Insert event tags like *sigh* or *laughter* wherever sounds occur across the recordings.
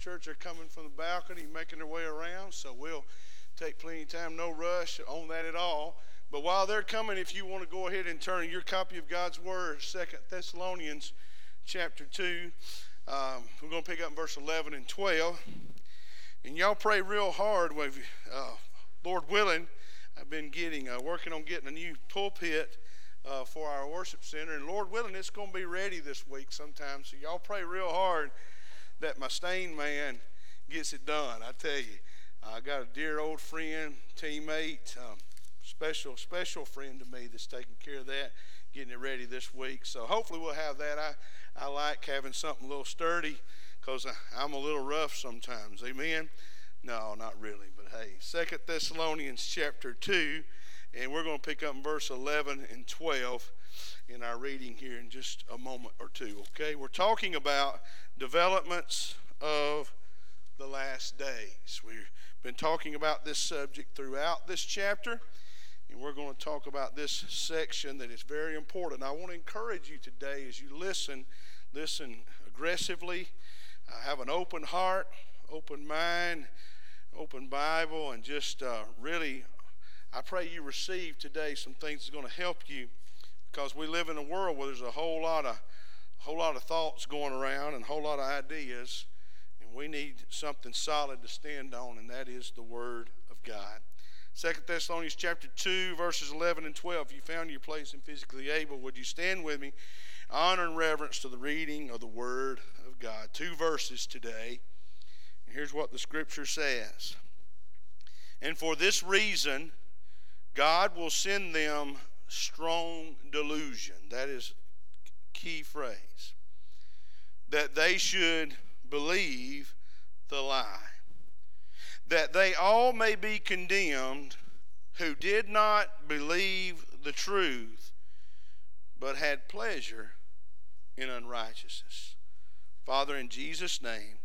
church are coming from the balcony, making their way around, so we'll take plenty of time, no rush on that at all. But while they're coming, if you want to go ahead and turn your copy of God's Word, Second Thessalonians chapter 2, um, we're going to pick up verse 11 and 12. And y'all pray real hard. With, uh, Lord willing, I've been getting, uh, working on getting a new pulpit uh, for our worship center. And Lord willing, it's going to be ready this week sometime. So y'all pray real hard that my stain man gets it done. I tell you, I got a dear old friend, teammate. Um, special, special friend to me that's taking care of that, getting it ready this week. So hopefully we'll have that. I, I like having something a little sturdy because I'm a little rough sometimes. Amen? No, not really. But hey, Second Thessalonians chapter 2, and we're going to pick up in verse 11 and 12 in our reading here in just a moment or two. Okay? We're talking about developments of the last days. We've been talking about this subject throughout this chapter. And we're going to talk about this section that is very important. I want to encourage you today as you listen, listen aggressively, uh, have an open heart, open mind, open Bible, and just uh, really, I pray you receive today some things that's going to help you because we live in a world where there's a whole lot of a whole lot of thoughts going around and a whole lot of ideas and we need something solid to stand on and that is the word of god Second Thessalonians chapter 2, verses 11 and 12. If you found your place and physically able, would you stand with me? Honor and reverence to the reading of the Word of God. Two verses today. And here's what the Scripture says. And for this reason, God will send them strong delusion. That is key phrase. That they should believe the lie that they all may be condemned who did not believe the truth, but had pleasure in unrighteousness. Father, in Jesus' name,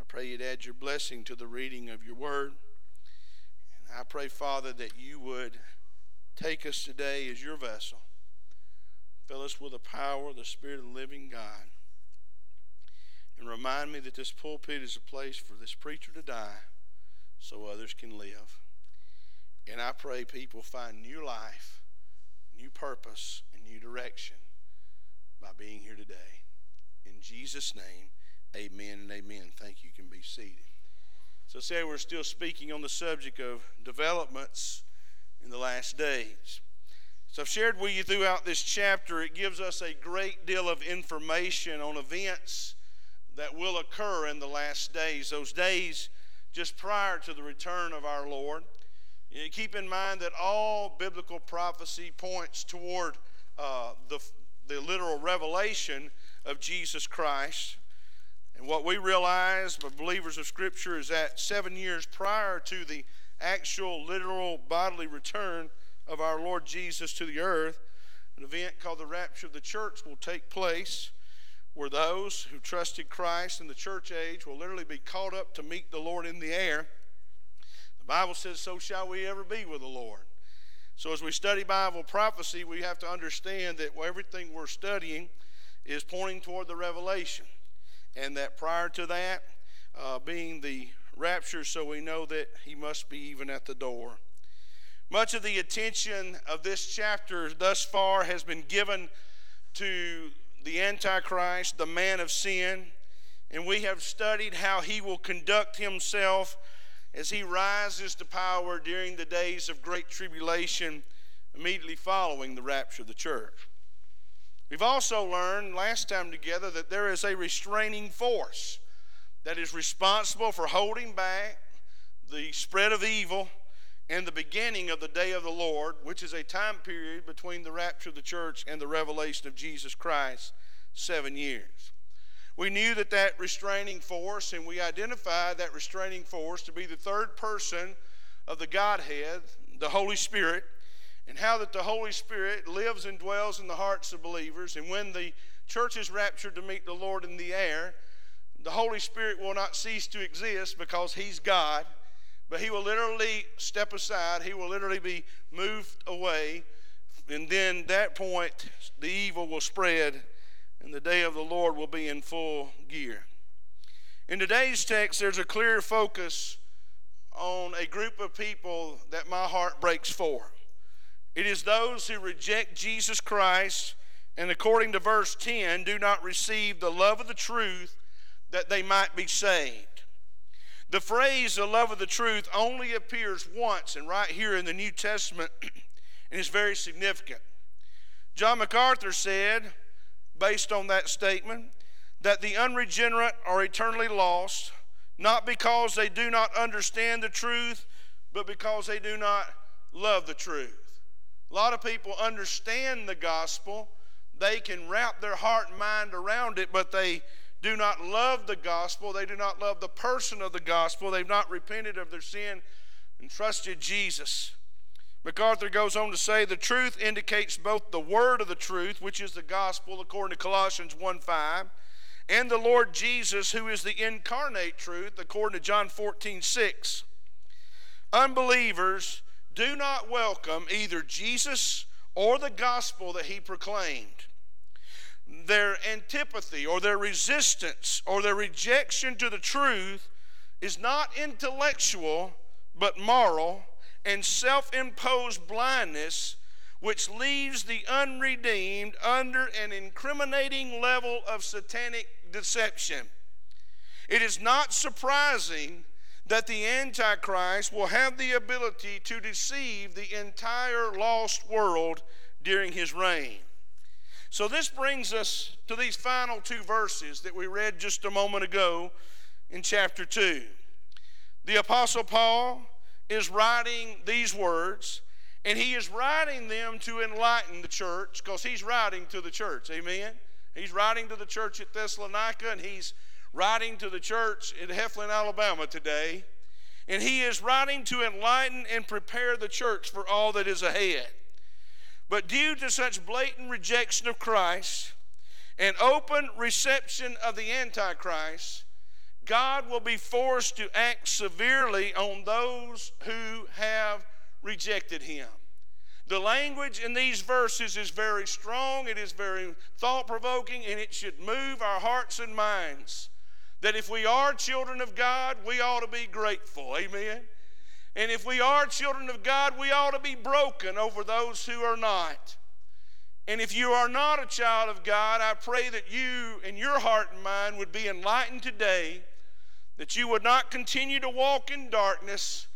I pray you'd add your blessing to the reading of your word. And I pray, Father, that you would take us today as your vessel. Fill us with the power of the Spirit of the living God. And remind me that this pulpit is a place for this preacher to die so others can live. And I pray people find new life, new purpose, and new direction by being here today. In Jesus' name, amen and amen. Thank you. You can be seated. So, say we're still speaking on the subject of developments in the last days. So, I've shared with you throughout this chapter, it gives us a great deal of information on events that will occur in the last days. Those days just prior to the return of our Lord. You keep in mind that all biblical prophecy points toward uh, the, the literal revelation of Jesus Christ. And what we realize, by believers of Scripture, is that seven years prior to the actual, literal, bodily return of our Lord Jesus to the earth, an event called the rapture of the church will take place where those who trusted Christ in the church age will literally be caught up to meet the Lord in the air. The Bible says, So shall we ever be with the Lord. So, as we study Bible prophecy, we have to understand that everything we're studying is pointing toward the revelation. And that prior to that, uh, being the rapture, so we know that he must be even at the door. Much of the attention of this chapter thus far has been given to the Antichrist, the man of sin, and we have studied how he will conduct himself as he rises to power during the days of great tribulation immediately following the rapture of the church. We've also learned last time together that there is a restraining force that is responsible for holding back the spread of evil and the beginning of the day of the Lord, which is a time period between the rapture of the church and the revelation of Jesus Christ, seven years. We knew that that restraining force, and we identified that restraining force to be the third person of the Godhead, the Holy Spirit, and how that the Holy Spirit lives and dwells in the hearts of believers. And when the church is raptured to meet the Lord in the air, the Holy Spirit will not cease to exist because He's God but he will literally step aside, he will literally be moved away, and then that point, the evil will spread, and the day of the Lord will be in full gear. In today's text, there's a clear focus on a group of people that my heart breaks for. It is those who reject Jesus Christ and, according to verse 10, do not receive the love of the truth that they might be saved. The phrase the love of the truth only appears once and right here in the New Testament *clears throat* and is very significant. John MacArthur said, based on that statement, that the unregenerate are eternally lost, not because they do not understand the truth, but because they do not love the truth. A lot of people understand the gospel, they can wrap their heart and mind around it, but they do not love the gospel. They do not love the person of the gospel. They've not repented of their sin and trusted Jesus. MacArthur goes on to say the truth indicates both the word of the truth, which is the gospel according to Colossians 1 5, and the Lord Jesus, who is the incarnate truth, according to John 14 6. Unbelievers do not welcome either Jesus or the gospel that he proclaimed their antipathy or their resistance or their rejection to the truth is not intellectual but moral and self imposed blindness, which leaves the unredeemed under an incriminating level of satanic deception. It is not surprising that the Antichrist will have the ability to deceive the entire lost world during his reign. So, this brings us to these final two verses that we read just a moment ago in chapter 2. The Apostle Paul is writing these words, and he is writing them to enlighten the church because he's writing to the church. Amen? He's writing to the church at Thessalonica, and he's writing to the church in Heflin, Alabama today. And he is writing to enlighten and prepare the church for all that is ahead. But due to such blatant rejection of Christ and open reception of the Antichrist, God will be forced to act severely on those who have rejected him. The language in these verses is very strong, it is very thought provoking, and it should move our hearts and minds. That if we are children of God, we ought to be grateful. Amen. And if we are children of God, we ought to be broken over those who are not. And if you are not a child of God, I pray that you and your heart and mind would be enlightened today, that you would not continue to walk in darkness,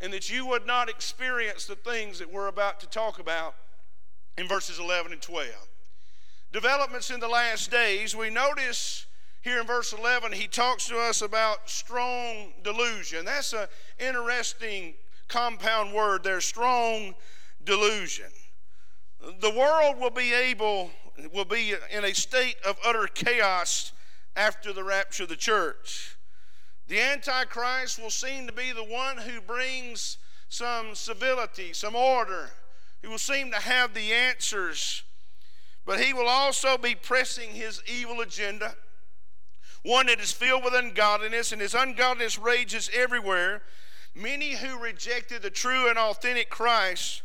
and that you would not experience the things that we're about to talk about in verses 11 and 12. Developments in the last days, we notice here in verse 11, he talks to us about strong delusion. That's an interesting compound word there strong delusion. The world will be able, will be in a state of utter chaos after the rapture of the church. The Antichrist will seem to be the one who brings some civility, some order. He will seem to have the answers, but he will also be pressing his evil agenda one that is filled with ungodliness, and his ungodliness rages everywhere. Many who rejected the true and authentic Christ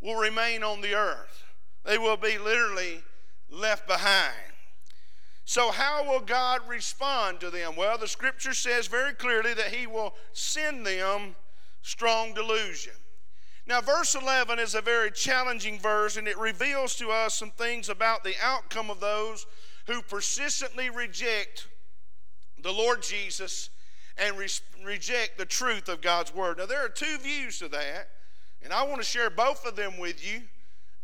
will remain on the earth. They will be literally left behind. So, how will God respond to them? Well, the scripture says very clearly that He will send them strong delusion. Now, verse 11 is a very challenging verse, and it reveals to us some things about the outcome of those who persistently reject the Lord Jesus and re- reject the truth of God's Word. Now, there are two views to that, and I want to share both of them with you.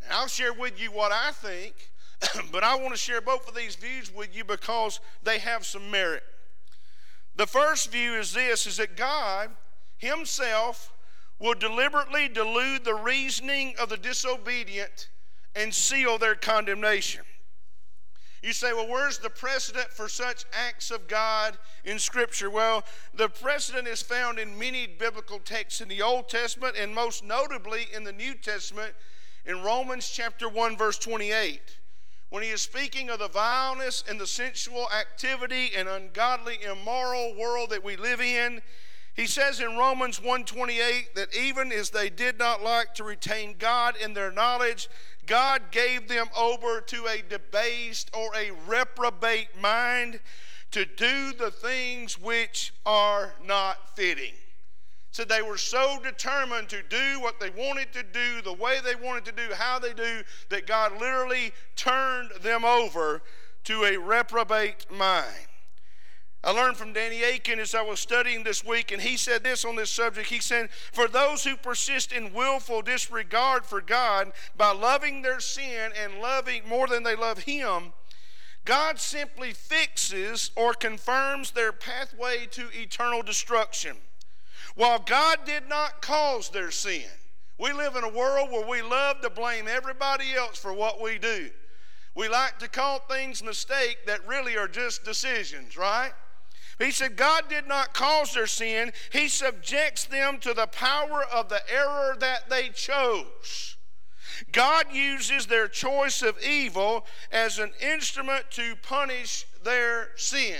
And I'll share with you what I think, *clears throat* but I want to share both of these views with you because they have some merit. The first view is this is that God himself will deliberately delude the reasoning of the disobedient and seal their condemnation. You say, well, where's the precedent for such acts of God in Scripture? Well, the precedent is found in many biblical texts in the Old Testament and most notably in the New Testament in Romans chapter 1, verse 28. When he is speaking of the vileness and the sensual activity and ungodly, immoral world that we live in, he says in Romans 1:28 that even as they did not like to retain God in their knowledge, God gave them over to a debased or a reprobate mind to do the things which are not fitting. So they were so determined to do what they wanted to do, the way they wanted to do, how they do, that God literally turned them over to a reprobate mind. I learned from Danny Akin as I was studying this week, and he said this on this subject. He said, For those who persist in willful disregard for God by loving their sin and loving more than they love Him, God simply fixes or confirms their pathway to eternal destruction. While God did not cause their sin, we live in a world where we love to blame everybody else for what we do. We like to call things mistake that really are just decisions, right? He said, God did not cause their sin, He subjects them to the power of the error that they chose. God uses their choice of evil as an instrument to punish their sin.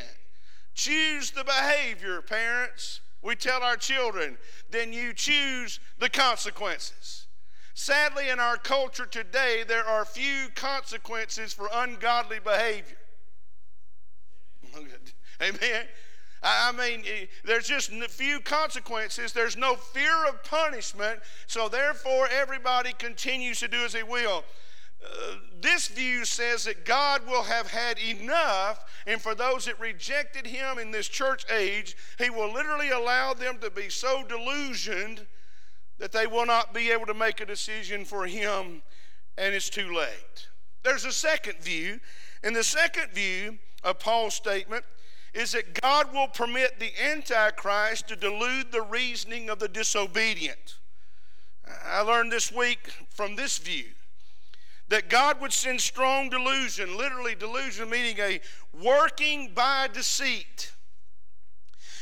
Choose the behavior, parents. We tell our children, then you choose the consequences. Sadly, in our culture today, there are few consequences for ungodly behavior. *laughs* *laughs* Amen. I mean, eh, there's just few consequences. There's no fear of punishment, so therefore everybody continues to do as they will. Uh, this view says that God will have had enough, and for those that rejected Him in this church age, He will literally allow them to be so delusioned that they will not be able to make a decision for Him, and it's too late. There's a second view, and the second view of Paul's statement is that God will permit the Antichrist to delude the reasoning of the disobedient. I learned this week from this view that God would send strong delusion, literally delusion meaning a working by deceit.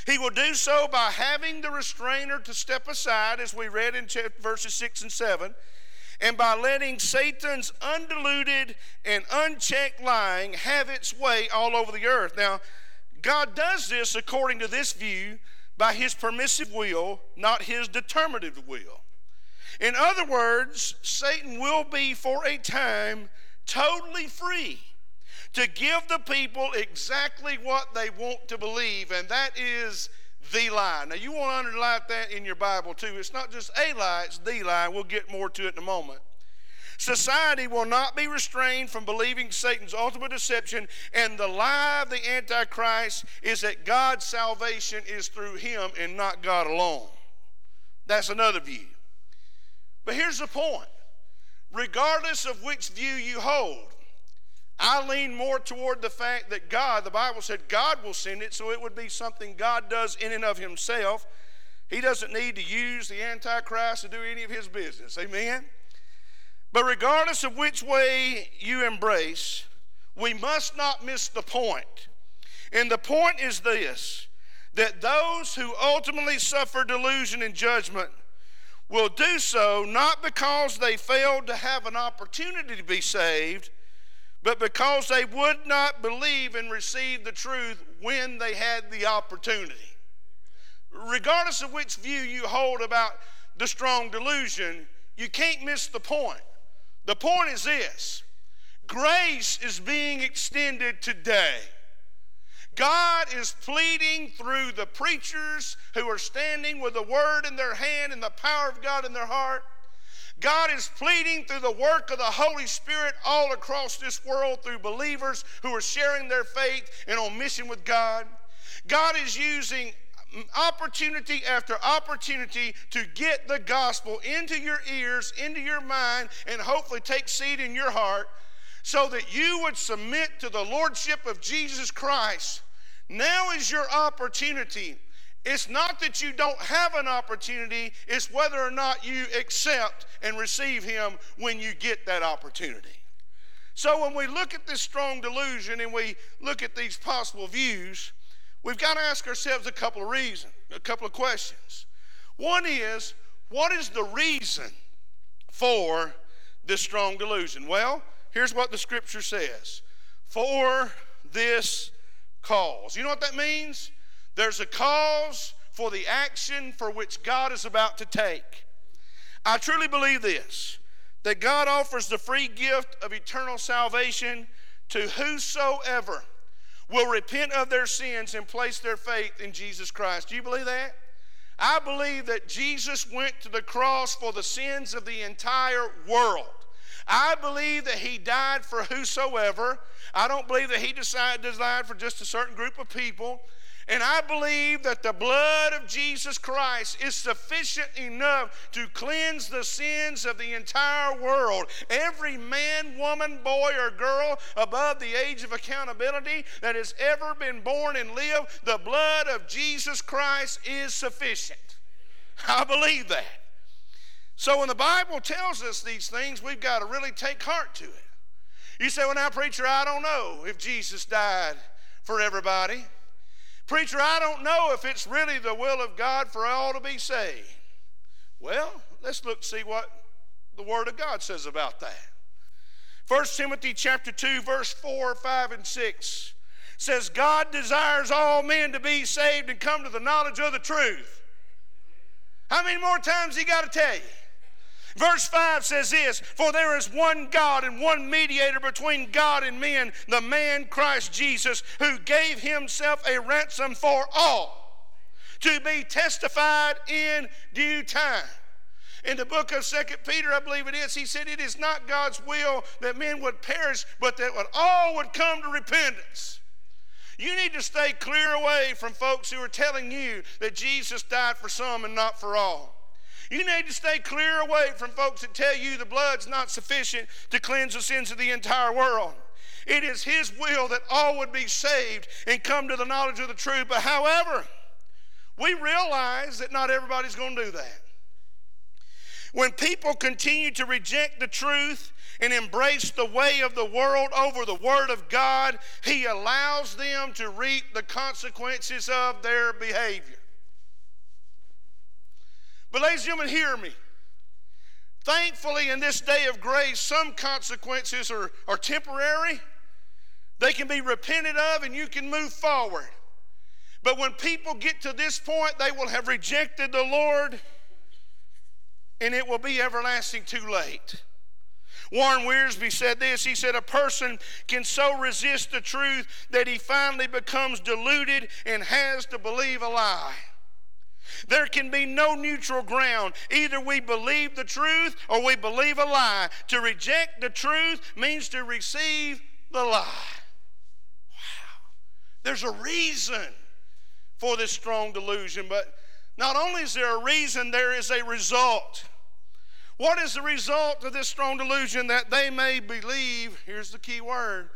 He will do so by having the restrainer to step aside, as we read in verses 6 and 7, and by letting Satan's undiluted and unchecked lying have its way all over the earth. Now, God does this, according to this view, by his permissive will, not his determinative will. In other words, Satan will be for a time totally free to give the people exactly what they want to believe, and that is the lie. Now, you want to underline that in your Bible too. It's not just a lie, it's the lie. We'll get more to it in a moment. Society will not be restrained from believing Satan's ultimate deception, and the lie of the Antichrist is that God's salvation is through him and not God alone. That's another view. But here's the point regardless of which view you hold, I lean more toward the fact that God, the Bible said God will send it, so it would be something God does in and of Himself. He doesn't need to use the Antichrist to do any of His business. Amen? But regardless of which way you embrace, we must not miss the point. And the point is this that those who ultimately suffer delusion and judgment will do so not because they failed to have an opportunity to be saved, but because they would not believe and receive the truth when they had the opportunity. Regardless of which view you hold about the strong delusion, you can't miss the point. The point is this grace is being extended today. God is pleading through the preachers who are standing with the word in their hand and the power of God in their heart. God is pleading through the work of the Holy Spirit all across this world through believers who are sharing their faith and on mission with God. God is using opportunity after opportunity to get the gospel into your ears, into your mind, and hopefully take seed in your heart so that you would submit to the lordship of Jesus Christ. Now is your opportunity. It's not that you don't have an opportunity, it's whether or not you accept and receive Him when you get that opportunity. So when we look at this strong delusion and we look at these possible views, we've got to ask ourselves a couple of reasons, a couple of questions. One is, what is the reason for this strong delusion? Well, here's what the scripture says for this cause. You know what that means? There's a cause for the action for which God is about to take. I truly believe this that God offers the free gift of eternal salvation to whosoever will repent of their sins and place their faith in Jesus Christ. Do you believe that? I believe that Jesus went to the cross for the sins of the entire world. I believe that he died for whosoever. I don't believe that he decided, died for just a certain group of people. And I believe that the blood of Jesus Christ is sufficient enough to cleanse the sins of the entire world. Every man, woman, boy, or girl above the age of accountability that has ever been born and lived, the blood of Jesus Christ is sufficient. I believe that. So when the Bible tells us these things, we've got to really take heart to it. You say, well, now, preacher, I don't know if Jesus died for everybody. Preacher, I don't know if it's really the will of God for all to be saved. Well, let's look to see what the Word of God says about that. 1 Timothy chapter 2, verse 4, 5, and 6 says, God desires all men to be saved and come to the knowledge of the truth. How many more times he got to tell you? Verse 5 says this For there is one God and one mediator between God and men, the man Christ Jesus, who gave himself a ransom for all to be testified in due time. In the book of Second Peter, I believe it is, he said, It is not God's will that men would perish, but that all would come to repentance. You need to stay clear away from folks who are telling you that Jesus died for some and not for all. You need to stay clear away from folks that tell you the blood's not sufficient to cleanse the sins of the entire world. It is His will that all would be saved and come to the knowledge of the truth. But however, we realize that not everybody's going to do that. When people continue to reject the truth and embrace the way of the world over the Word of God, He allows them to reap the consequences of their behavior. But, ladies and gentlemen, hear me. Thankfully, in this day of grace, some consequences are, are temporary. They can be repented of and you can move forward. But when people get to this point, they will have rejected the Lord and it will be everlasting too late. Warren Wiersbe said this. He said, A person can so resist the truth that he finally becomes deluded and has to believe a lie. There can be no neutral ground. Either we believe the truth or we believe a lie. To reject the truth means to receive the lie. Wow. There's a reason for this strong delusion, but not only is there a reason, there is a result. What is the result of this strong delusion? That they may believe, here's the key word,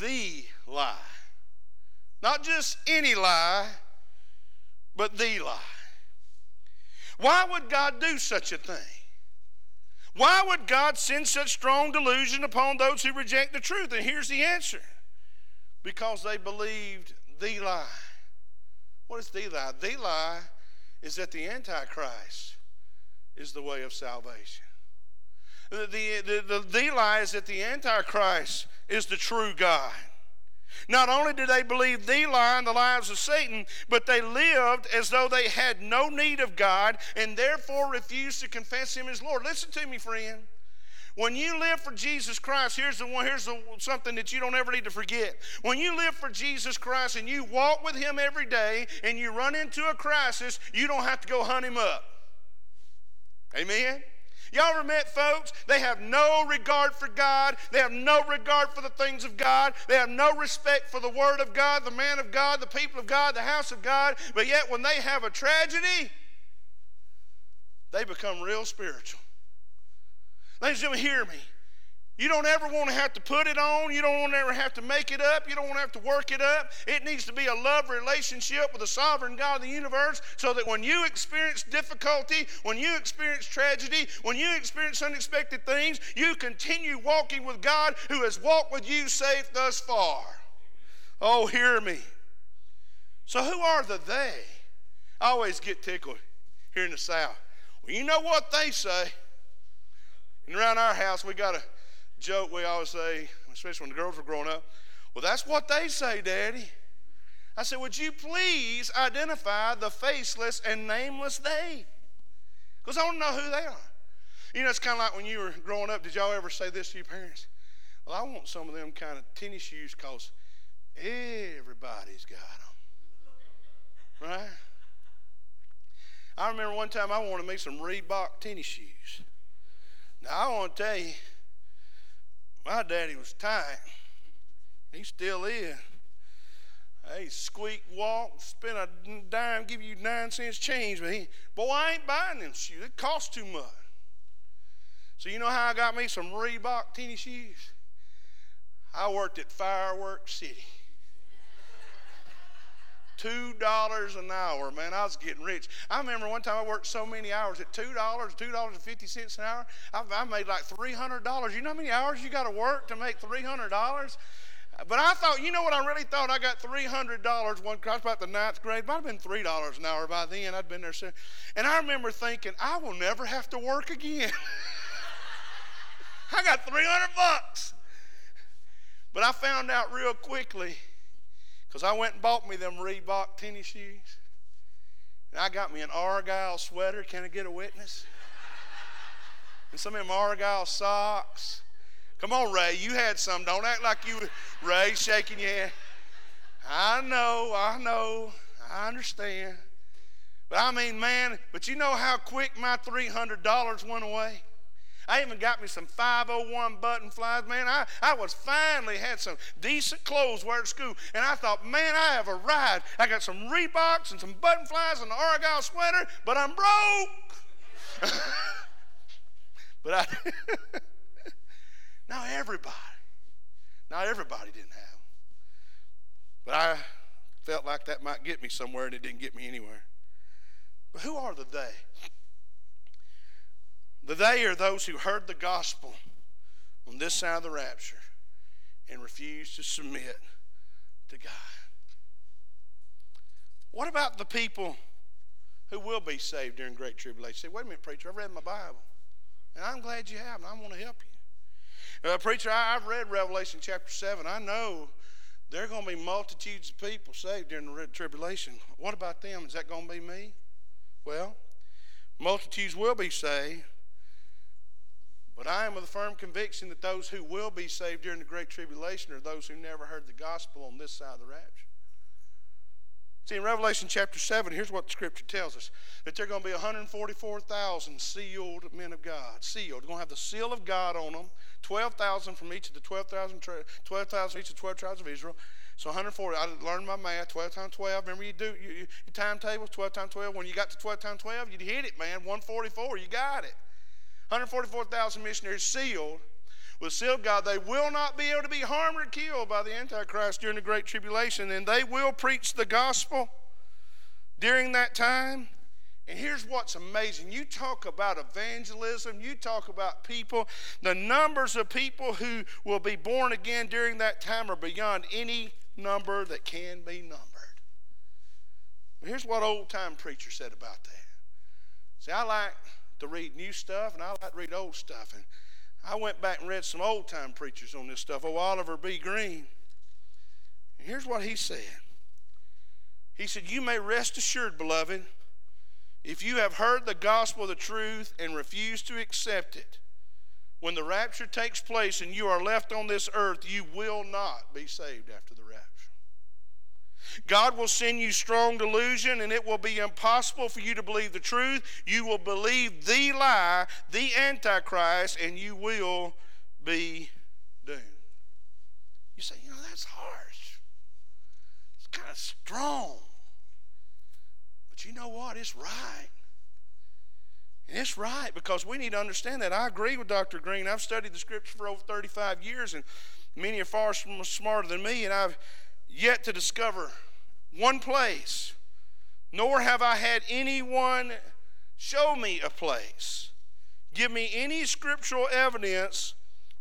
the lie. Not just any lie, but the lie. Why would God do such a thing? Why would God send such strong delusion upon those who reject the truth? And here's the answer because they believed the lie. What is the lie? The lie is that the Antichrist is the way of salvation. The, the, the, the, the lie is that the Antichrist is the true God. Not only did they believe the lie and the lies of Satan, but they lived as though they had no need of God and therefore refused to confess Him as Lord. Listen to me, friend. When you live for Jesus Christ, here's the one, here's the, something that you don't ever need to forget. When you live for Jesus Christ and you walk with Him every day and you run into a crisis, you don't have to go hunt Him up. Amen? Y'all ever met folks? They have no regard for God. They have no regard for the things of God. They have no respect for the Word of God, the man of God, the people of God, the house of God. But yet, when they have a tragedy, they become real spiritual. Ladies and gentlemen, hear me. You don't ever want to have to put it on. You don't want to ever have to make it up. You don't want to have to work it up. It needs to be a love relationship with the sovereign God of the universe so that when you experience difficulty, when you experience tragedy, when you experience unexpected things, you continue walking with God who has walked with you safe thus far. Oh, hear me. So, who are the they? I always get tickled here in the South. Well, you know what they say. And around our house, we got a joke we always say, especially when the girls were growing up, well, that's what they say, Daddy. I said, Would you please identify the faceless and nameless they? Because I want to know who they are. You know, it's kind of like when you were growing up, did y'all ever say this to your parents? Well, I want some of them kind of tennis shoes because Everybody's got them. Right? I remember one time I wanted me some Reebok tennis shoes. Now, I want to tell you, my daddy was tight. He still is. Hey, squeak walk, spend a dime, give you nine cents change, but he, boy, I ain't buying them shoes. It costs too much. So you know how I got me some Reebok tennis shoes? I worked at Fireworks City. Two dollars an hour, man. I was getting rich. I remember one time I worked so many hours at two dollars, two dollars and fifty cents an hour. I, I made like three hundred dollars. You know how many hours you got to work to make three hundred dollars? But I thought, you know what I really thought? I got three hundred dollars one. I was about the ninth grade. Might have been three dollars an hour by then. I'd been there soon. And I remember thinking, I will never have to work again. *laughs* I got three hundred bucks. But I found out real quickly because I went and bought me them Reebok tennis shoes. And I got me an Argyle sweater. Can I get a witness? and some of them Argyle socks. Come on, Ray. You had some. Don't act like you, Ray, shaking your head. I know, I know, I understand. But I mean, man, but you know how quick my $300 went away? I even got me some 501 button flies. Man, I, I was finally had some decent clothes wear at school. And I thought, man, I have arrived. I got some Reeboks and some button flies and an Argyle sweater, but I'm broke. *laughs* but I, *laughs* not everybody, not everybody didn't have them. But I felt like that might get me somewhere, and it didn't get me anywhere. But who are the they? The they are those who heard the gospel on this side of the rapture and refused to submit to God. What about the people who will be saved during Great Tribulation? Say, wait a minute, preacher, I've read my Bible. And I'm glad you have, and I want to help you. Uh, preacher, I, have read Revelation chapter 7. I know there are going to be multitudes of people saved during the tribulation. What about them? Is that going to be me? Well, multitudes will be saved, but I am of the firm conviction that those who will be saved during the Great Tribulation are those who never heard the gospel on this side of the rapture. See, in Revelation chapter 7, here's what the scripture tells us that there are going to be 144,000 sealed men of God. Sealed. They're going to have the seal of God on them, 12,000 from each of the 12,000 12, each of the 12 tribes of Israel. So 140. I learned my math. 12 times 12. Remember, you do you, you, your timetable, 12 times 12. When you got to 12 times 12, you'd hit it, man. 144. You got it. 144,000 missionaries sealed with sealed God. They will not be able to be harmed or killed by the Antichrist during the Great Tribulation, and they will preach the gospel during that time. And here's what's amazing. You talk about evangelism, you talk about people. The numbers of people who will be born again during that time are beyond any number that can be numbered. Here's what old time preacher said about that. See, I like to read new stuff and I like to read old stuff. And I went back and read some old time preachers on this stuff. Oh, Oliver B. Greene. And here's what he said He said, You may rest assured, beloved, if you have heard the gospel of the truth and refuse to accept it, when the rapture takes place and you are left on this earth, you will not be saved after the. God will send you strong delusion, and it will be impossible for you to believe the truth. You will believe the lie, the Antichrist, and you will be doomed. You say, you know, that's harsh. It's kind of strong. But you know what? It's right. And it's right because we need to understand that. I agree with Dr. Greene. I've studied the scripture for over 35 years, and many are far smarter than me, and I've yet to discover one place, nor have I had anyone show me a place. Give me any scriptural evidence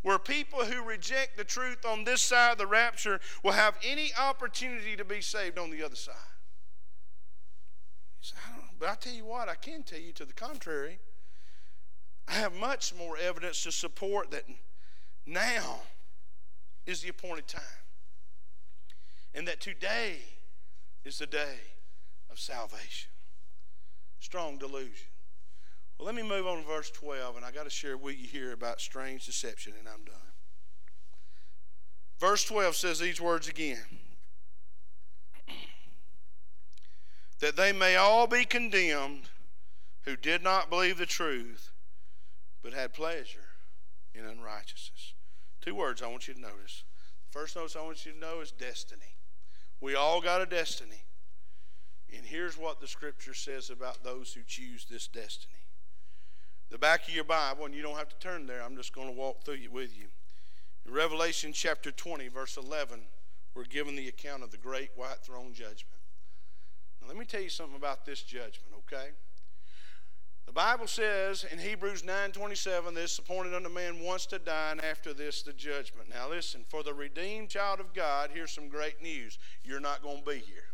where people who reject the truth on this side of the rapture will have any opportunity to be saved on the other side. Say, I but I tell you what, I can tell you to the contrary. I have much more evidence to support that now is the appointed time and that today is the day of salvation. Strong delusion. Well, let me move on to verse 12, and I got to share with you here about strange deception, and I'm done. Verse 12 says these words again that they may all be condemned who did not believe the truth, but had pleasure in unrighteousness. Two words I want you to notice. First notice I want you to know is destiny. We all got a destiny. And here's what the scripture says about those who choose this destiny. The back of your Bible, and you don't have to turn there, I'm just going to walk through it with you. In Revelation chapter 20, verse 11, we're given the account of the great white throne judgment. Now, let me tell you something about this judgment, okay? The Bible says in Hebrews 9:27, "This appointed unto man once to die, and after this the judgment." Now listen, for the redeemed child of God, here's some great news. You're not going to be here.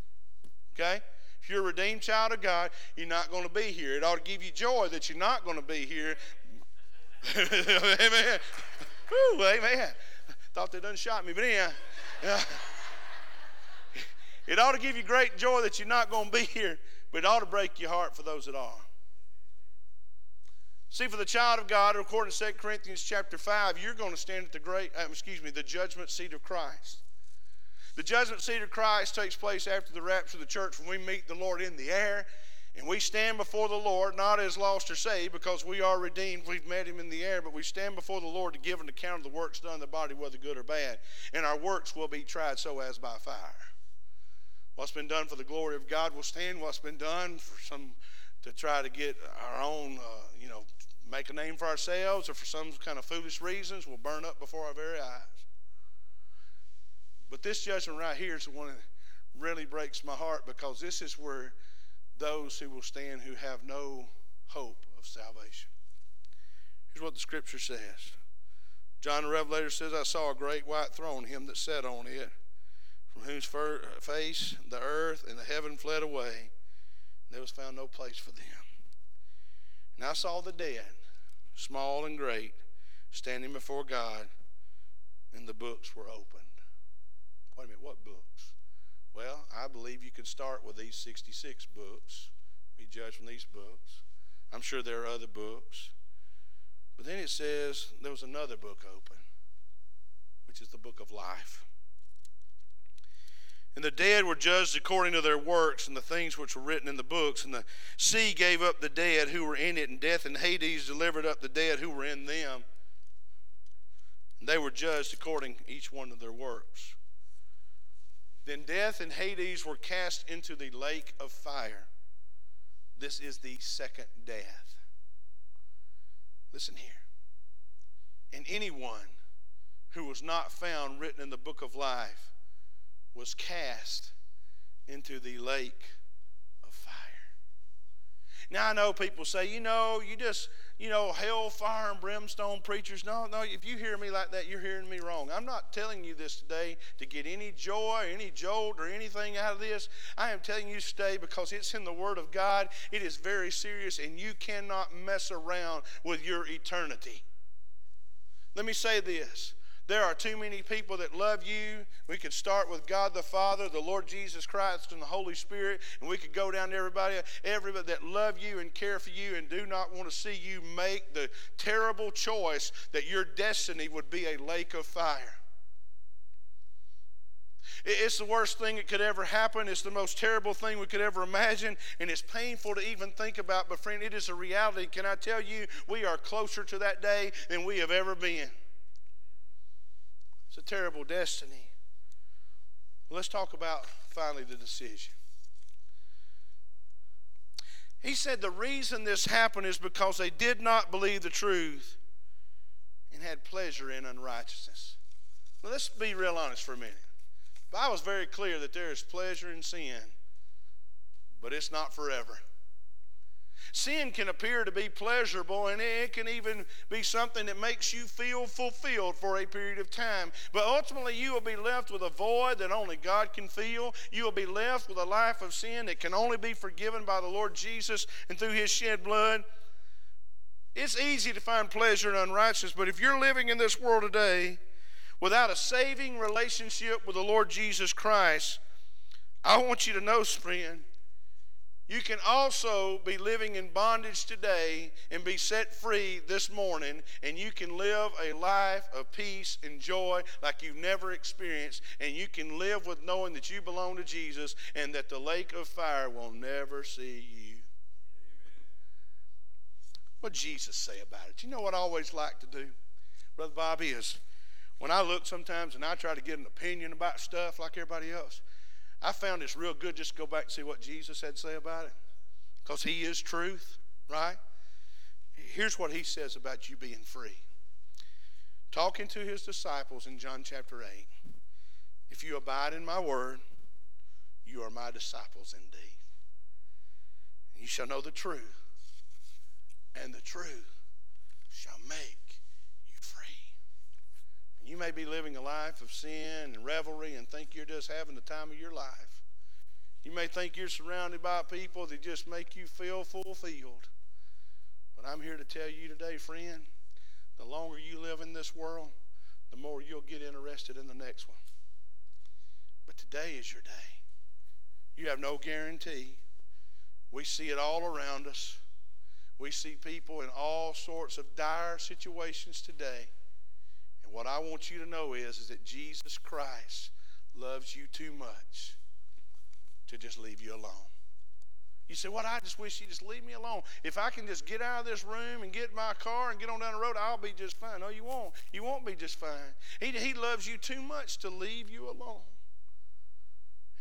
Okay? If you're a redeemed child of God, you're not going to be here. It ought to give you joy that you're not going to be here. *laughs* amen. Woo, amen. Thought they done shot me, but anyhow. Yeah. *laughs* It ought to give you great joy that you're not going to be here, but it ought to break your heart for those that are. See, for the child of God, according to 2 Corinthians chapter 5, you're going to stand at the great, uh, excuse me, the judgment seat of Christ. The judgment seat of Christ takes place after the rapture of the church when we meet the Lord in the air. And we stand before the Lord, not as lost or saved, because we are redeemed. We've met him in the air, but we stand before the Lord to give an account of the works done in the body, whether good or bad. And our works will be tried so as by fire. What's been done for the glory of God will stand. What's been done for some to try to get our own, uh, you know, make a name for ourselves or for some kind of foolish reasons will burn up before our very eyes. But this judgment right here is the one that really breaks my heart because this is where those who will stand who have no hope of salvation. Here's what the scripture says John the Revelator says, I saw a great white throne, him that sat on it, from whose face the earth and the heaven fled away. There was found no place for them. And I saw the dead, small and great, standing before God, and the books were opened. Wait a minute, what books? Well, I believe you could start with these 66 books, be judged from these books. I'm sure there are other books. But then it says there was another book open, which is the book of life. And the dead were judged according to their works and the things which were written in the books. And the sea gave up the dead who were in it, and death and Hades delivered up the dead who were in them. And they were judged according each one of their works. Then death and Hades were cast into the lake of fire. This is the second death. Listen here. And anyone who was not found written in the book of life was cast into the lake of fire. Now, I know people say, you know, you just, you know, hell, fire, and brimstone preachers. No, no, if you hear me like that, you're hearing me wrong. I'm not telling you this today to get any joy, any jolt, or anything out of this. I am telling you today because it's in the Word of God. It is very serious, and you cannot mess around with your eternity. Let me say this there are too many people that love you. We could start with God the Father, the Lord Jesus Christ, and the Holy Spirit, and we could go down to everybody, everybody that love you and care for you and do not want to see you make the terrible choice that your destiny would be a lake of fire. It's the worst thing that could ever happen. It's the most terrible thing we could ever imagine, and it's painful to even think about. But, friend, it is a reality. Can I tell you, we are closer to that day than we have ever been. A terrible destiny. Let's talk about finally the decision. He said the reason this happened is because they did not believe the truth and had pleasure in unrighteousness. Let's be real honest for a minute. The Bible is very clear that there is pleasure in sin, but it's not forever. Sin can appear to be pleasurable and it can even be something that makes you feel fulfilled for a period of time. But ultimately, you will be left with a void that only God can fill. You will be left with a life of sin that can only be forgiven by the Lord Jesus and through His shed blood. It's easy to find pleasure in unrighteousness, but if you're living in this world today without a saving relationship with the Lord Jesus Christ, I want you to know, friend, You can also be living in bondage today and be set free this morning, and you can live a life of peace and joy like you've never experienced. And you can live with knowing that you belong to Jesus and that the lake of fire will never see you. What Jesus say about it? You know what I always like to do, Brother Bobby, is when I look sometimes and I try to get an opinion about stuff like everybody else, I found it's real good just to go back and see what Jesus had to say about it. Because he is truth, right? Here's what he says about you being free. Talking to his disciples in John chapter 8 If you abide in my word, you are my disciples indeed. You shall know the truth, and the truth shall make you may be living a life of sin and revelry and think you're just having the time of your life. You may think you're surrounded by people that just make you feel fulfilled. But I'm here to tell you today, friend, the longer you live in this world, the more you'll get interested in the next one. But today is your day. You have no guarantee. We see it all around us. We see people in all sorts of dire situations today and what I want you to know is, is that Jesus Christ loves you too much to just leave you alone. You say, What? I just wish you just leave me alone. If I can just get out of this room and get in my car and get on down the road, I'll be just fine. No, you won't. You won't be just fine. He, he loves you too much to leave you alone.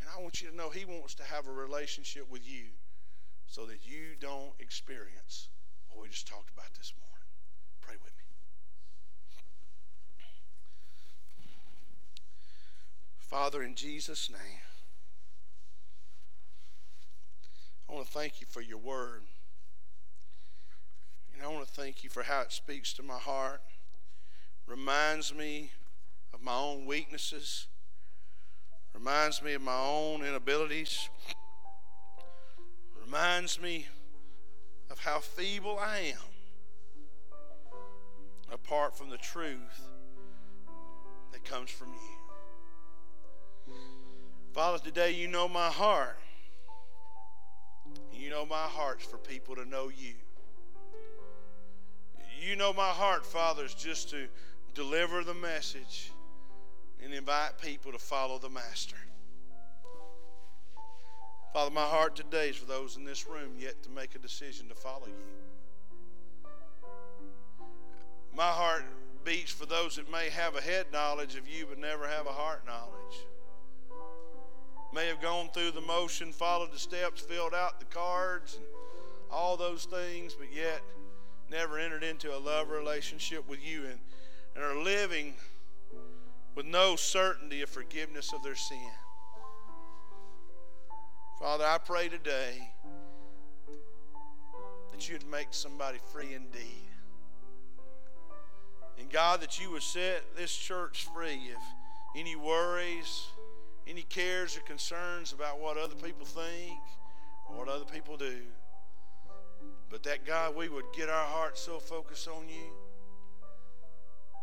And I want you to know He wants to have a relationship with you so that you don't experience what we just talked about this morning. Father, in Jesus' name, I want to thank you for your word. And I want to thank you for how it speaks to my heart, reminds me of my own weaknesses, reminds me of my own inabilities, reminds me of how feeble I am apart from the truth that comes from you. Father, today you know my heart. You know my heart's for people to know you. You know my heart, Father, is just to deliver the message and invite people to follow the Master. Father, my heart today is for those in this room yet to make a decision to follow you. My heart beats for those that may have a head knowledge of you but never have a heart knowledge may have gone through the motion, followed the steps, filled out the cards, and all those things, but yet never entered into a love relationship with you and, and are living with no certainty of forgiveness of their sin. Father, I pray today that you'd make somebody free indeed. And God, that you would set this church free of any worries, any cares or concerns about what other people think or what other people do. But that God, we would get our hearts so focused on you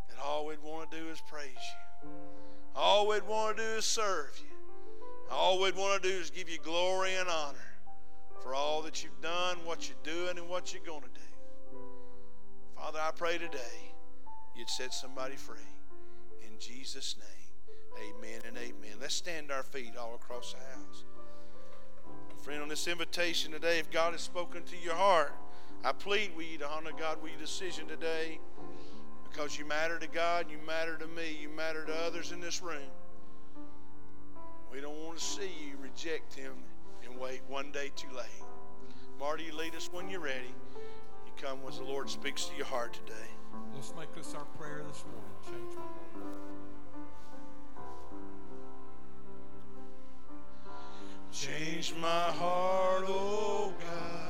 that all we'd want to do is praise you. All we'd want to do is serve you. All we'd want to do is give you glory and honor for all that you've done, what you're doing, and what you're going to do. Father, I pray today you'd set somebody free. In Jesus' name. Amen and amen. Let's stand our feet all across the house. Friend, on this invitation today, if God has spoken to your heart, I plead with you to honor God with your decision today because you matter to God, you matter to me, you matter to others in this room. We don't want to see you reject Him and wait one day too late. Marty, you lead us when you're ready. You come as the Lord speaks to your heart today. Let's make this our prayer this morning. Change my heart. Change my heart, oh God.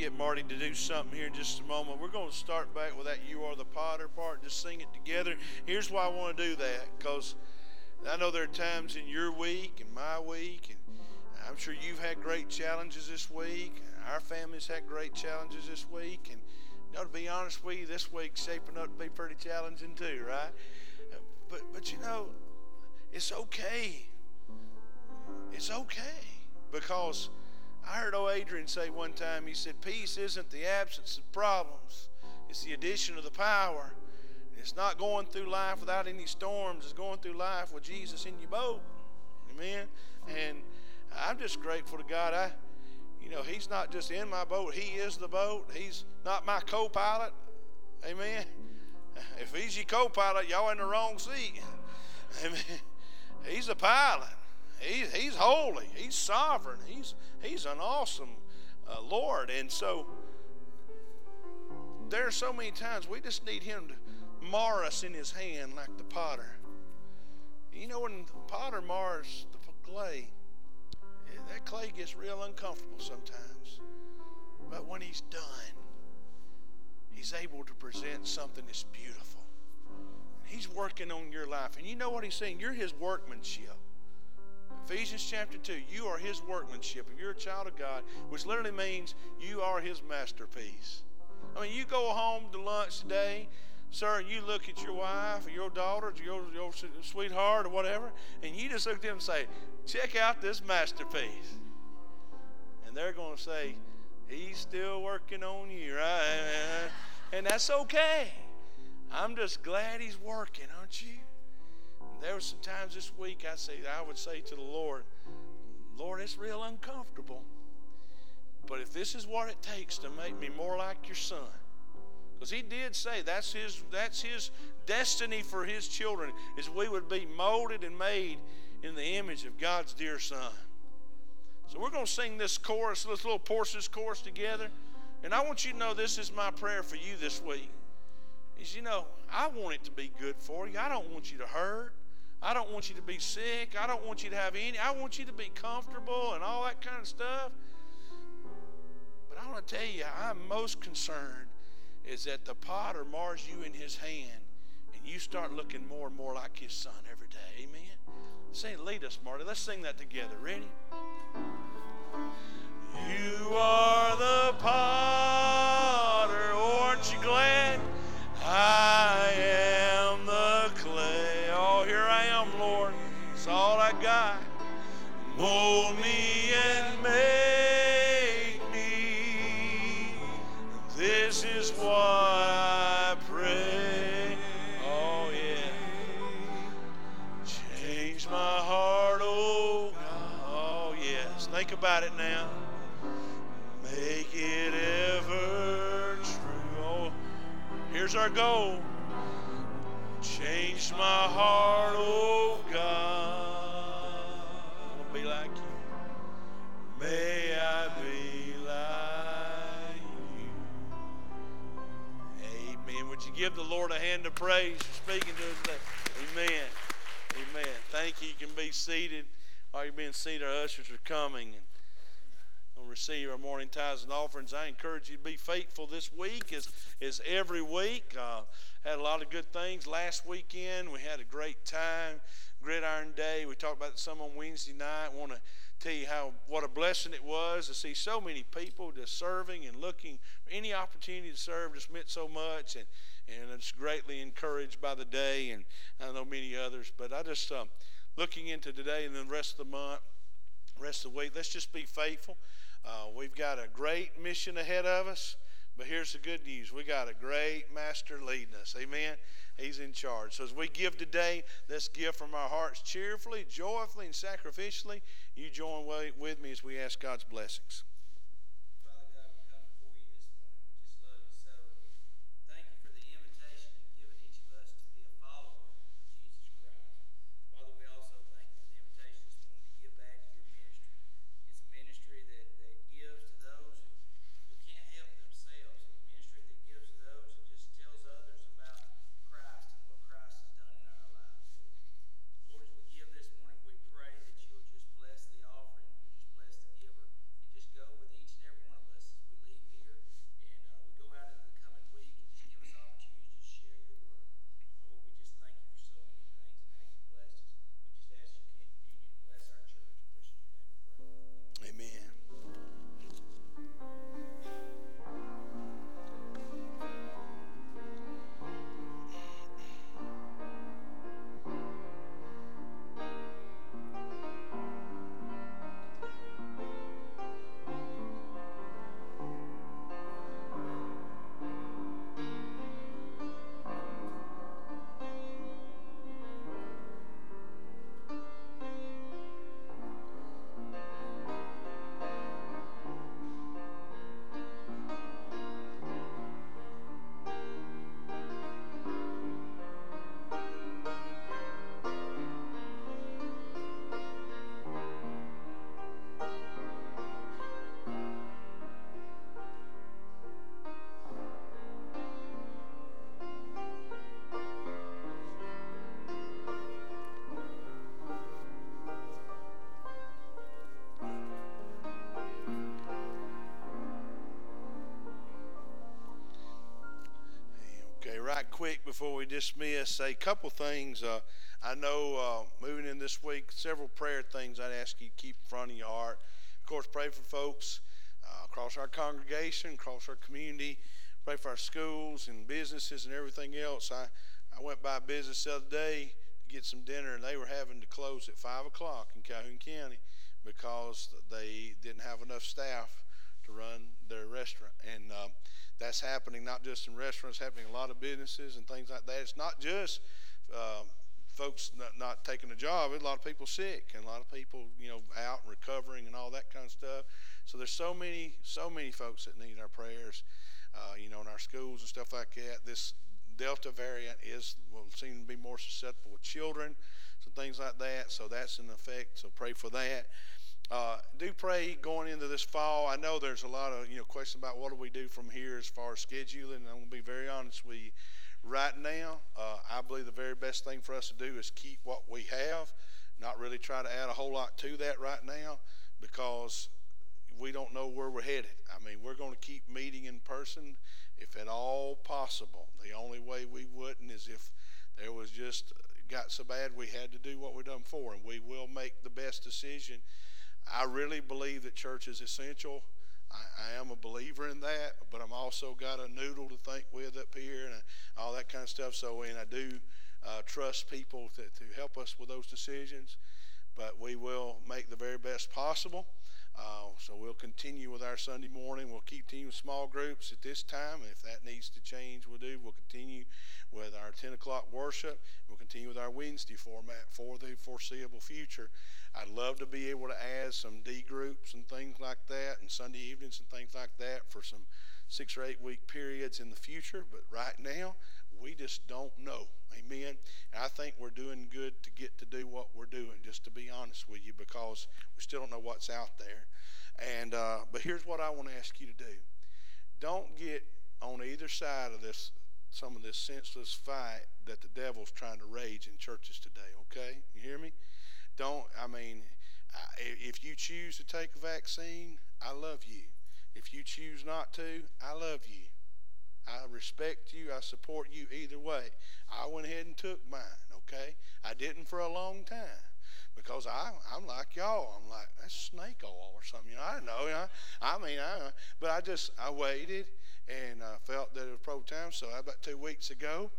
Get Marty to do something here in just a moment. We're going to start back with that You Are the Potter part, just sing it together. Here's why I want to do that because I know there are times in your week and my week, and I'm sure you've had great challenges this week. Our family's had great challenges this week, and you know, to be honest with you, this week's shaping up to be pretty challenging too, right? But but you know, it's okay. It's okay because I heard old Adrian say one time, he said, Peace isn't the absence of problems, it's the addition of the power. It's not going through life without any storms, it's going through life with Jesus in your boat. Amen. And I'm just grateful to God. I, you know, He's not just in my boat, He is the boat. He's not my co pilot. Amen. *laughs* If He's your co pilot, y'all in the wrong seat. *laughs* Amen. He's a pilot. He, he's holy. He's sovereign. He's he's an awesome uh, Lord. And so there are so many times we just need Him to mar us in His hand like the potter. You know when the potter mars the clay, eh, that clay gets real uncomfortable sometimes. But when He's done, He's able to present something that's beautiful. He's working on your life. And you know what He's saying? You're His workmanship. Ephesians chapter 2, you are his workmanship. If you're a child of God, which literally means you are his masterpiece. I mean, you go home to lunch today, sir, and you look at your wife or your daughter or your, your sweetheart or whatever, and you just look at them and say, check out this masterpiece. And they're going to say, he's still working on you, right? And that's okay. I'm just glad he's working, aren't you? There were some times this week I say I would say to the Lord, Lord, it's real uncomfortable. But if this is what it takes to make me more like your son, because he did say that's his that's his destiny for his children is we would be molded and made in the image of God's dear son. So we're going to sing this chorus, this little portion of this chorus together. And I want you to know this is my prayer for you this week. Is you know, I want it to be good for you. I don't want you to hurt. I don't want you to be sick. I don't want you to have any. I want you to be comfortable and all that kind of stuff. But I want to tell you, I'm most concerned is that the potter mars you in his hand and you start looking more and more like his son every day. Amen. Say, lead us, Marty. Let's sing that together. Ready? You are the potter. Aren't you glad? I am All Mold me and make me. This is what I pray. Oh, yeah. Change my heart, oh God. Oh, yes. Think about it now. Make it ever true. Oh, here's our goal. Change my heart, Lord a hand of praise for speaking to us today? Amen. Amen. Thank you. You can be seated. While you're being seated, our ushers are coming and we'll receive our morning tithes and offerings. I encourage you to be faithful this week as, as every week. Uh, had a lot of good things last weekend. We had a great time. Gridiron Day. We talked about some on Wednesday night. Want to tell you how what a blessing it was to see so many people just serving and looking any opportunity to serve just meant so much and and it's greatly encouraged by the day and I know many others but I just um, looking into today and then the rest of the month rest of the week let's just be faithful. Uh, we've got a great mission ahead of us but here's the good news. We got a great master leading us. Amen He's in charge. So as we give today, let's give from our hearts cheerfully, joyfully, and sacrificially. You join with me as we ask God's blessings. Quick before we dismiss a couple things. Uh, I know uh, moving in this week, several prayer things I'd ask you to keep in front of your heart. Of course, pray for folks uh, across our congregation, across our community. Pray for our schools and businesses and everything else. I, I went by a business the other day to get some dinner, and they were having to close at 5 o'clock in Calhoun County because they didn't have enough staff to run their restaurant. And um, that's happening not just in restaurants, happening in a lot of businesses and things like that. It's not just uh, folks not, not, taking a job. a lot of people sick and a lot of people, you know, out and recovering and all that kind of stuff. So there's so many, so many folks that need our prayers, uh, you know, in our schools and stuff like that. This Delta variant is will seem to be more susceptible with children, some things like that. So that's in effect. So pray for that. Uh, do pray going into this fall. I know there's a lot of you know questions about what do we do from here as far as scheduling. I'm to be very honest with you. Right now, uh, I believe the very best thing for us to do is keep what we have, not really try to add a whole lot to that right now, because we don't know where we're headed. I mean, we're going to keep meeting in person if at all possible. The only way we wouldn't is if there was just got so bad we had to do what we're done for, and we will make the best decision I really believe that church is essential. I, I, am a believer in that, but I'm also got a noodle to think with up here and all that kind of stuff. So, and I do uh, trust people to, to help us with those decisions, but we will make the very best possible. Uh, so we'll continue with our Sunday morning. We'll keep team small groups at this time. If that needs to change, we'll do. We'll continue with our 10 o'clock worship. We'll continue with our Wednesday format for the foreseeable future. I'd love to be able to add some D groups and things like that, and Sunday evenings and things like that for some six or eight week periods in the future. But right now, we just don't know. Amen. And I think we're doing good to get to do what we're doing, just to be honest with you, because we still don't know what's out there. And uh, but here's what I want to ask you to do: Don't get on either side of this some of this senseless fight that the devil's trying to rage in churches today. Okay, you hear me? don't, I mean, if you choose to take a vaccine, I love you. If you choose not to, I love you. I respect you. I support you either way. I went ahead and took mine, okay? I didn't for a long time because I, I'm like y'all. I'm like, that's snake oil or something. You know, I know. You I mean, I, but I just, I waited and I felt that it was pro time. So about two weeks ago,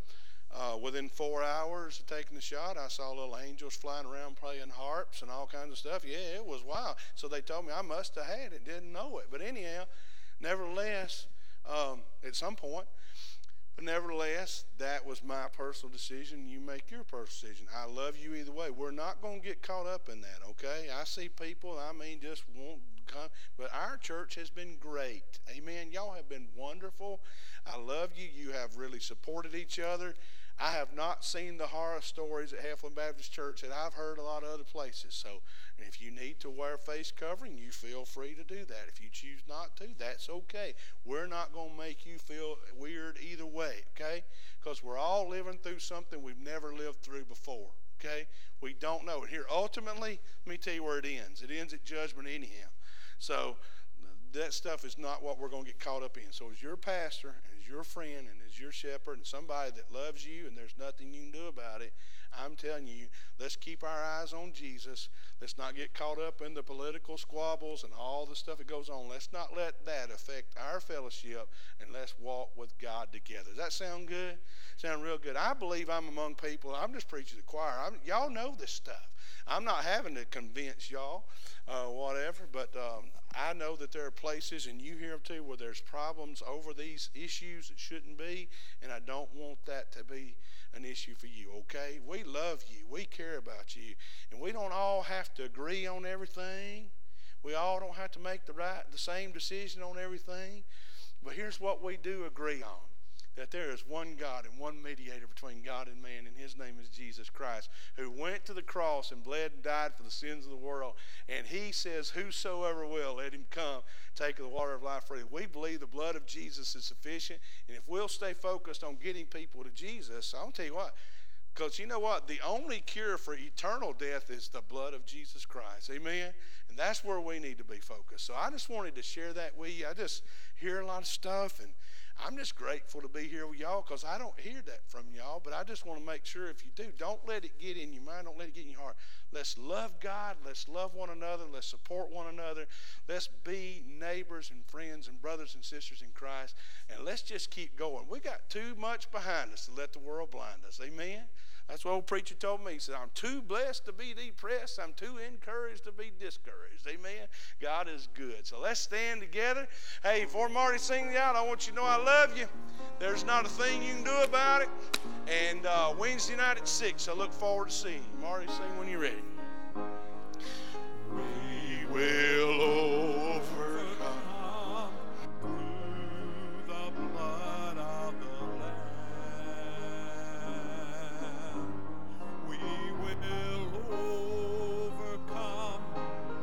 uh, within four hours of taking the shot, I saw little angels flying around playing harps and all kinds of stuff. Yeah, it was wild. So they told me I must have had it, didn't know it. But anyhow, nevertheless, um, at some point, but nevertheless, that was my personal decision. You make your personal decision. I love you either way. We're not going to get caught up in that, okay? I see people, I mean, just won't come. But our church has been great. Amen. Y'all have been wonderful. I love you. You have really supported each other. I have not seen the horror stories at Heflin Baptist Church that I've heard a lot of other places. So if you need to wear a face covering, you feel free to do that. If you choose not to, that's okay. We're not going to make you feel weird either way, okay? Because we're all living through something we've never lived through before, okay? We don't know. And here, ultimately, let me tell you where it ends. It ends at judgment anyhow. So that stuff is not what we're going to get caught up in. So as your pastor and as your friend and as your shepherd and somebody that loves you and there's nothing you can do about it, I'm telling you, let's keep our eyes on Jesus. Let's not get caught up in the political squabbles and all the stuff that goes on. Let's not let that affect our fellowship and let's walk with God together. Does that sound good? Sound real good. I believe I'm among people. I'm just preaching to the choir. I'm, y'all know this stuff. I'm not having to convince y'all, uh, whatever, but um, I know that there are places, and you hear them too, where there's problems over these issues that shouldn't be, and I don't want that to be an issue for you, okay? We love you. We care about you. And we don't all have to agree on everything. We all don't have to make the right the same decision on everything. But here's what we do agree on that there is one God and one mediator between God and man, and his name is Jesus Christ, who went to the cross and bled and died for the sins of the world. And he says, Whosoever will, let him come, take the water of life freely. We believe the blood of Jesus is sufficient, and if we'll stay focused on getting people to Jesus, I'll tell you what. Because you know what? The only cure for eternal death is the blood of Jesus Christ. Amen? And that's where we need to be focused. So I just wanted to share that with you. I just hear a lot of stuff and I'm just grateful to be here with y'all because I don't hear that from y'all, but I just want to make sure if you do, don't let it get in your mind, don't let it get in your heart. Let's love God, let's love one another, let's support one another, let's be neighbors and friends and brothers and sisters in Christ, and let's just keep going. We got too much behind us to let the world blind us. Amen? That's what old preacher told me. He said, I'm too blessed to be depressed. I'm too encouraged to be discouraged. Amen. God is good. So let's stand together. Hey, before Marty sings out, I want you to know I love you. There's not a thing you can do about it. And uh, Wednesday night at 6, I look forward to seeing you. Marty, sing when you're ready. We will over.